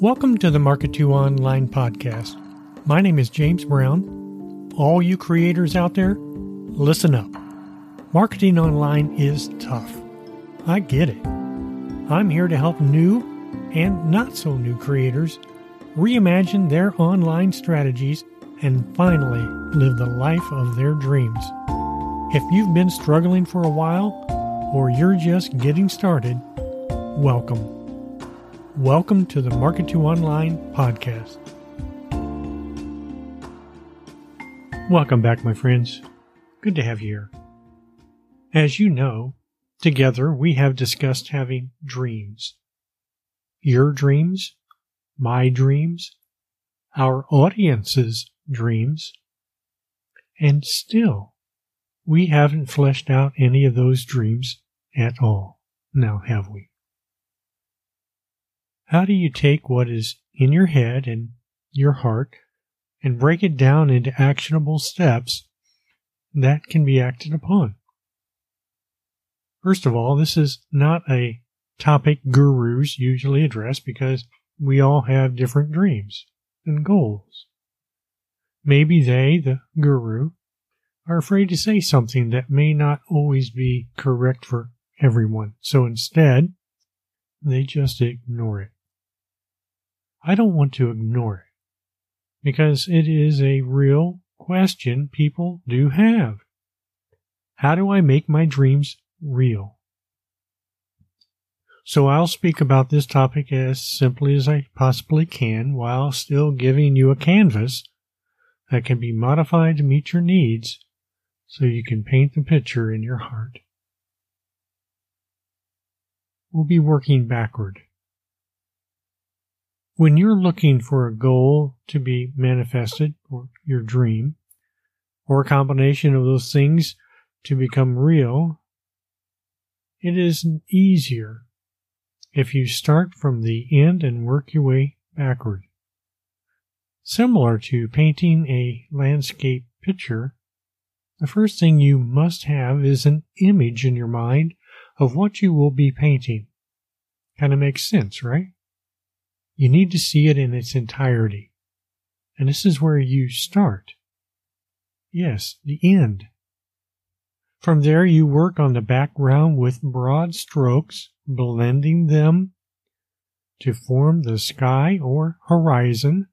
Welcome to the Market 2 Online podcast. My name is James Brown. All you creators out there, listen up. Marketing online is tough. I get it. I'm here to help new and not so new creators reimagine their online strategies and finally live the life of their dreams. If you've been struggling for a while or you're just getting started, welcome. Welcome to the Market to Online podcast. Welcome back, my friends. Good to have you here. As you know, together we have discussed having dreams. Your dreams, my dreams, our audience's dreams, and still, we haven't fleshed out any of those dreams at all. Now, have we? How do you take what is in your head and your heart and break it down into actionable steps that can be acted upon? First of all, this is not a topic gurus usually address because we all have different dreams and goals. Maybe they, the guru, are afraid to say something that may not always be correct for everyone. So instead, they just ignore it. I don't want to ignore it because it is a real question people do have. How do I make my dreams real? So I'll speak about this topic as simply as I possibly can while still giving you a canvas that can be modified to meet your needs so you can paint the picture in your heart. We'll be working backward. When you're looking for a goal to be manifested, or your dream, or a combination of those things to become real, it is easier if you start from the end and work your way backward. Similar to painting a landscape picture, the first thing you must have is an image in your mind of what you will be painting. Kind of makes sense, right? You need to see it in its entirety. And this is where you start. Yes, the end. From there, you work on the background with broad strokes, blending them to form the sky or horizon.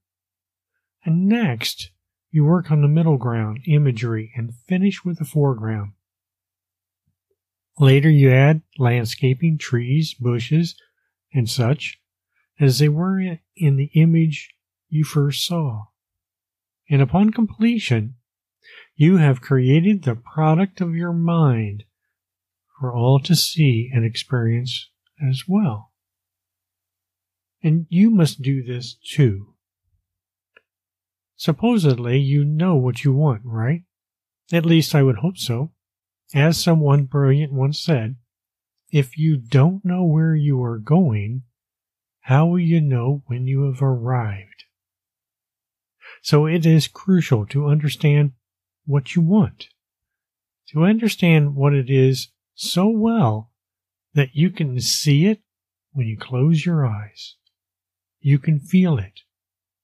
And next, you work on the middle ground imagery and finish with the foreground. Later, you add landscaping, trees, bushes, and such as they were in the image you first saw. And upon completion, you have created the product of your mind for all to see and experience as well. And you must do this too. Supposedly, you know what you want, right? At least I would hope so. As someone brilliant once said, if you don't know where you are going, how will you know when you have arrived? So it is crucial to understand what you want, to understand what it is so well that you can see it when you close your eyes. You can feel it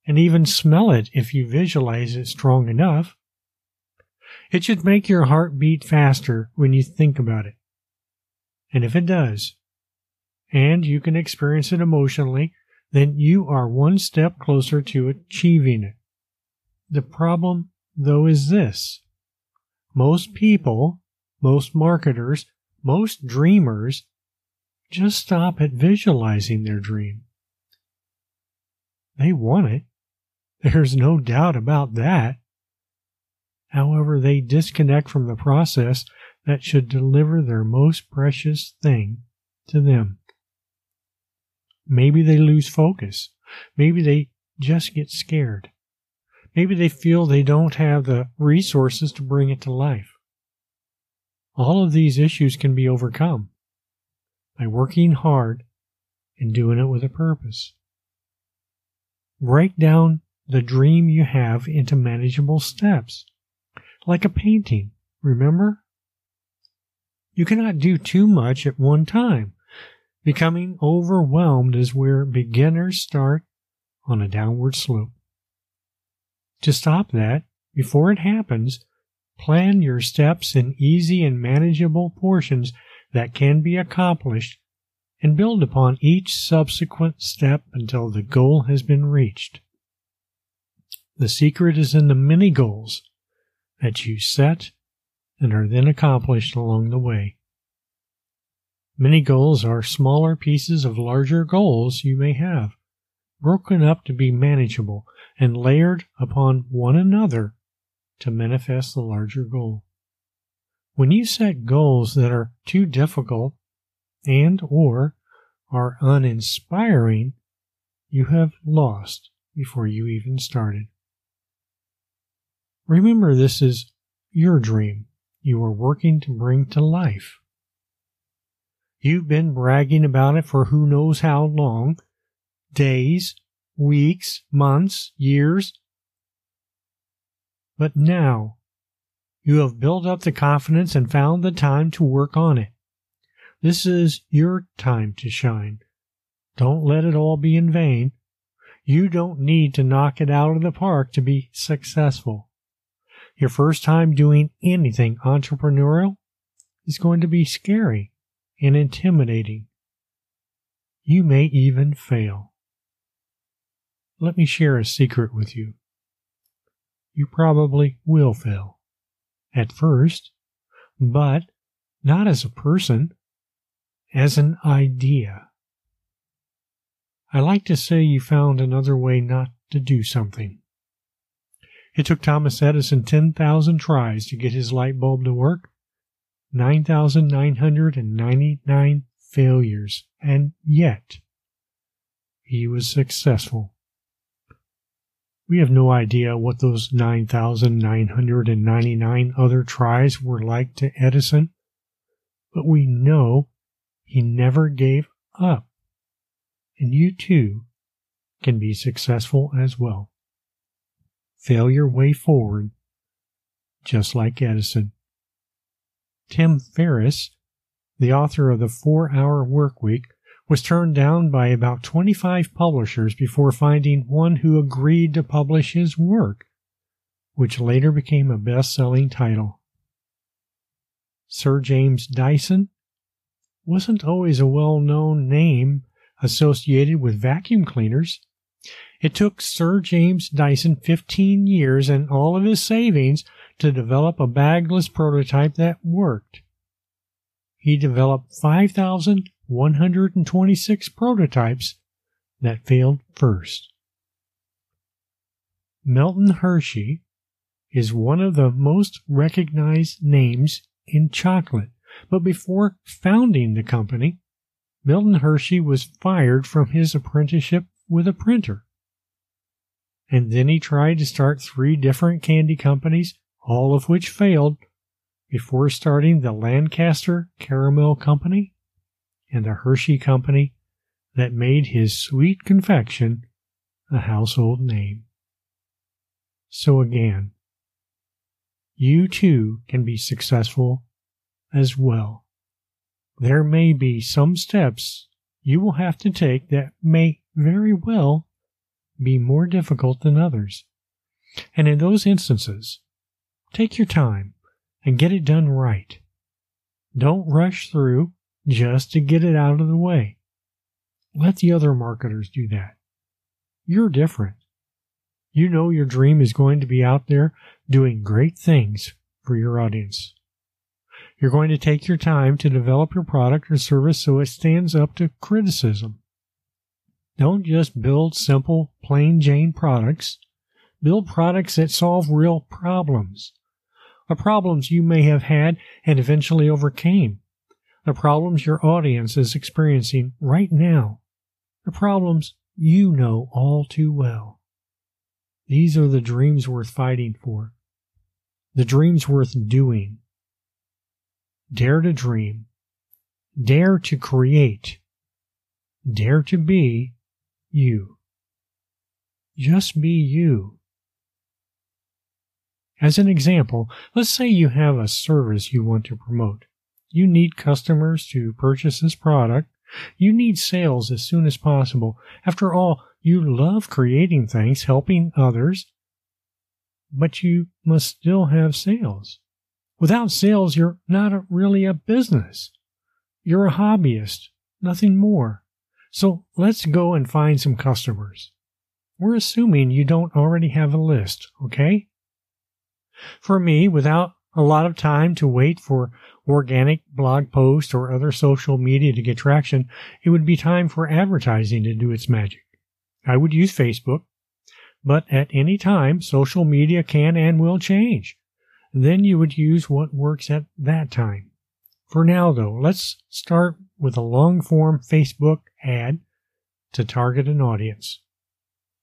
and even smell it if you visualize it strong enough. It should make your heart beat faster when you think about it. And if it does, and you can experience it emotionally, then you are one step closer to achieving it. The problem, though, is this. Most people, most marketers, most dreamers just stop at visualizing their dream. They want it. There's no doubt about that. However, they disconnect from the process that should deliver their most precious thing to them. Maybe they lose focus. Maybe they just get scared. Maybe they feel they don't have the resources to bring it to life. All of these issues can be overcome by working hard and doing it with a purpose. Break down the dream you have into manageable steps, like a painting, remember? You cannot do too much at one time. Becoming overwhelmed is where beginners start on a downward slope. To stop that, before it happens, plan your steps in easy and manageable portions that can be accomplished and build upon each subsequent step until the goal has been reached. The secret is in the mini goals that you set and are then accomplished along the way. Mini goals are smaller pieces of larger goals you may have, broken up to be manageable and layered upon one another to manifest the larger goal. When you set goals that are too difficult and or are uninspiring, you have lost before you even started. Remember this is your dream you are working to bring to life. You've been bragging about it for who knows how long days, weeks, months, years. But now you have built up the confidence and found the time to work on it. This is your time to shine. Don't let it all be in vain. You don't need to knock it out of the park to be successful. Your first time doing anything entrepreneurial is going to be scary and intimidating. You may even fail. Let me share a secret with you. You probably will fail at first, but not as a person, as an idea. I like to say you found another way not to do something. It took Thomas Edison 10,000 tries to get his light bulb to work, 9,999 failures, and yet he was successful. We have no idea what those 9,999 other tries were like to Edison, but we know he never gave up. And you too can be successful as well fail your way forward, just like Edison. Tim Ferriss, the author of the Four Hour Workweek, was turned down by about 25 publishers before finding one who agreed to publish his work, which later became a best selling title. Sir James Dyson wasn't always a well known name associated with vacuum cleaners. It took Sir James Dyson 15 years and all of his savings to develop a bagless prototype that worked. He developed 5,126 prototypes that failed first. Milton Hershey is one of the most recognized names in chocolate, but before founding the company, Milton Hershey was fired from his apprenticeship with a printer. And then he tried to start three different candy companies, all of which failed, before starting the Lancaster Caramel Company and the Hershey Company that made his sweet confection a household name. So again, you too can be successful as well. There may be some steps you will have to take that may very well be more difficult than others. And in those instances, take your time and get it done right. Don't rush through just to get it out of the way. Let the other marketers do that. You're different. You know your dream is going to be out there doing great things for your audience. You're going to take your time to develop your product or service so it stands up to criticism. Don't just build simple, plain Jane products. Build products that solve real problems. The problems you may have had and eventually overcame. The problems your audience is experiencing right now. The problems you know all too well. These are the dreams worth fighting for. The dreams worth doing. Dare to dream. Dare to create. Dare to be you. Just be you. As an example, let's say you have a service you want to promote. You need customers to purchase this product. You need sales as soon as possible. After all, You love creating things, helping others, but you must still have sales. Without sales, you're not a, really a business. You're a hobbyist, nothing more. So let's go and find some customers. We're assuming you don't already have a list, okay? For me, without a lot of time to wait for organic blog posts or other social media to get traction, it would be time for advertising to do its magic. I would use Facebook, but at any time, social media can and will change. Then you would use what works at that time. For now, though, let's start with a long form Facebook ad to target an audience.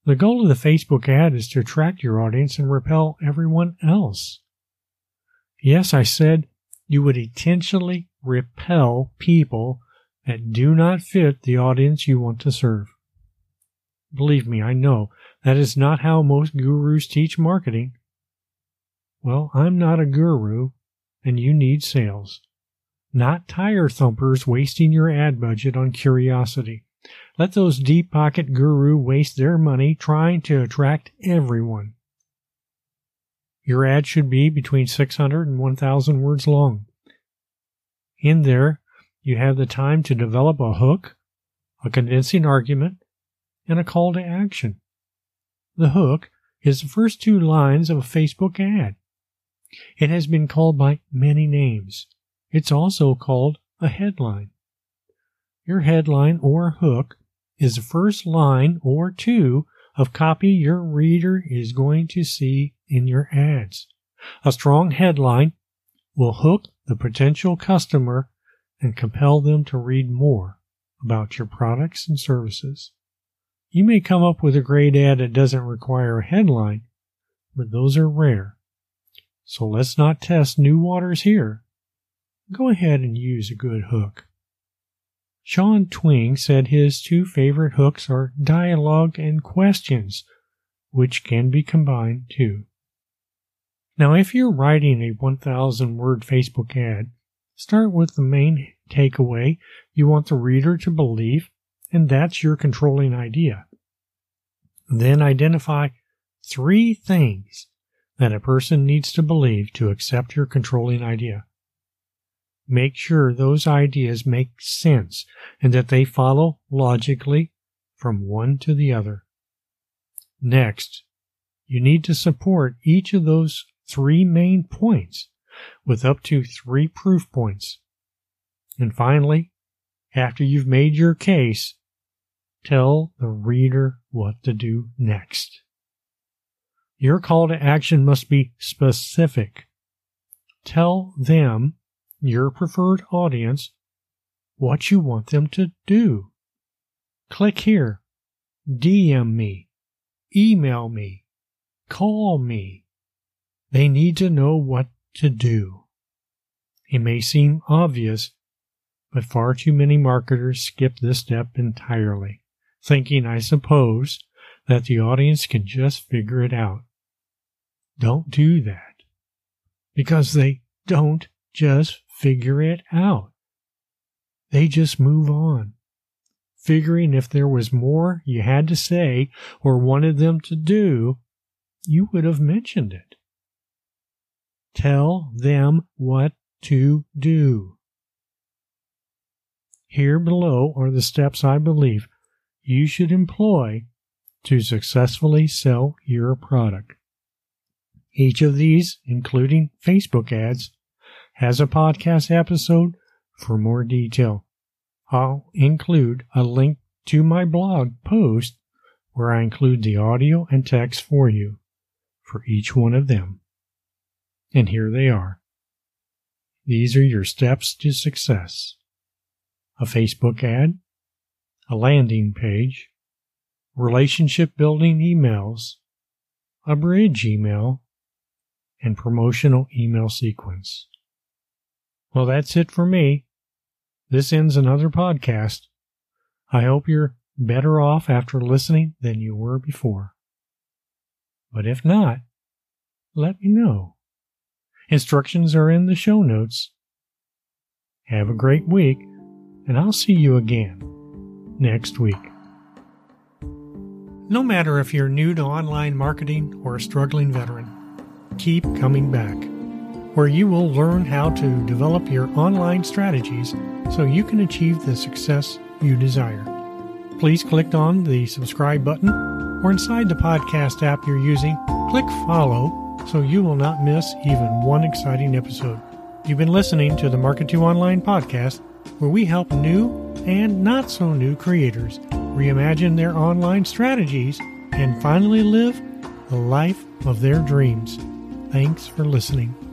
The goal of the Facebook ad is to attract your audience and repel everyone else. Yes, I said you would intentionally repel people that do not fit the audience you want to serve. Believe me, I know that is not how most gurus teach marketing. Well, I'm not a guru, and you need sales. Not tire thumpers wasting your ad budget on curiosity. Let those deep pocket guru waste their money trying to attract everyone. Your ad should be between 600 and 1000 words long. In there, you have the time to develop a hook, a convincing argument, and a call to action. The hook is the first two lines of a Facebook ad. It has been called by many names. It's also called a headline. Your headline or hook is the first line or two of copy your reader is going to see in your ads. A strong headline will hook the potential customer and compel them to read more about your products and services. You may come up with a great ad that doesn't require a headline, but those are rare. So let's not test new waters here. Go ahead and use a good hook. Sean Twing said his two favorite hooks are dialogue and questions, which can be combined too. Now, if you're writing a 1000 word Facebook ad, start with the main takeaway you want the reader to believe, and that's your controlling idea. Then identify three things that a person needs to believe to accept your controlling idea. Make sure those ideas make sense and that they follow logically from one to the other. Next, you need to support each of those three main points with up to three proof points. And finally, after you've made your case, tell the reader what to do next. Your call to action must be specific. Tell them your preferred audience what you want them to do. Click here, DM me, email me, call me. They need to know what to do. It may seem obvious, but far too many marketers skip this step entirely, thinking, I suppose, that the audience can just figure it out. Don't do that. Because they don't just figure it out. They just move on, figuring if there was more you had to say or wanted them to do, you would have mentioned it. Tell them what to do. Here below are the steps I believe you should employ to successfully sell your product. Each of these, including Facebook ads, has a podcast episode for more detail. I'll include a link to my blog post where I include the audio and text for you for each one of them. And here they are. These are your steps to success. A Facebook ad, a landing page, relationship building emails, a bridge email, and promotional email sequence. Well, that's it for me. This ends another podcast. I hope you're better off after listening than you were before. But if not, let me know. Instructions are in the show notes. Have a great week, and I'll see you again next week. No matter if you're new to online marketing or a struggling veteran, keep coming back, where you will learn how to develop your online strategies so you can achieve the success you desire. Please click on the subscribe button or inside the podcast app you're using, click follow so you will not miss even one exciting episode. You've been listening to the Market 2 Online podcast, where we help new and not so new creators reimagine their online strategies and finally live the life of their dreams. Thanks for listening.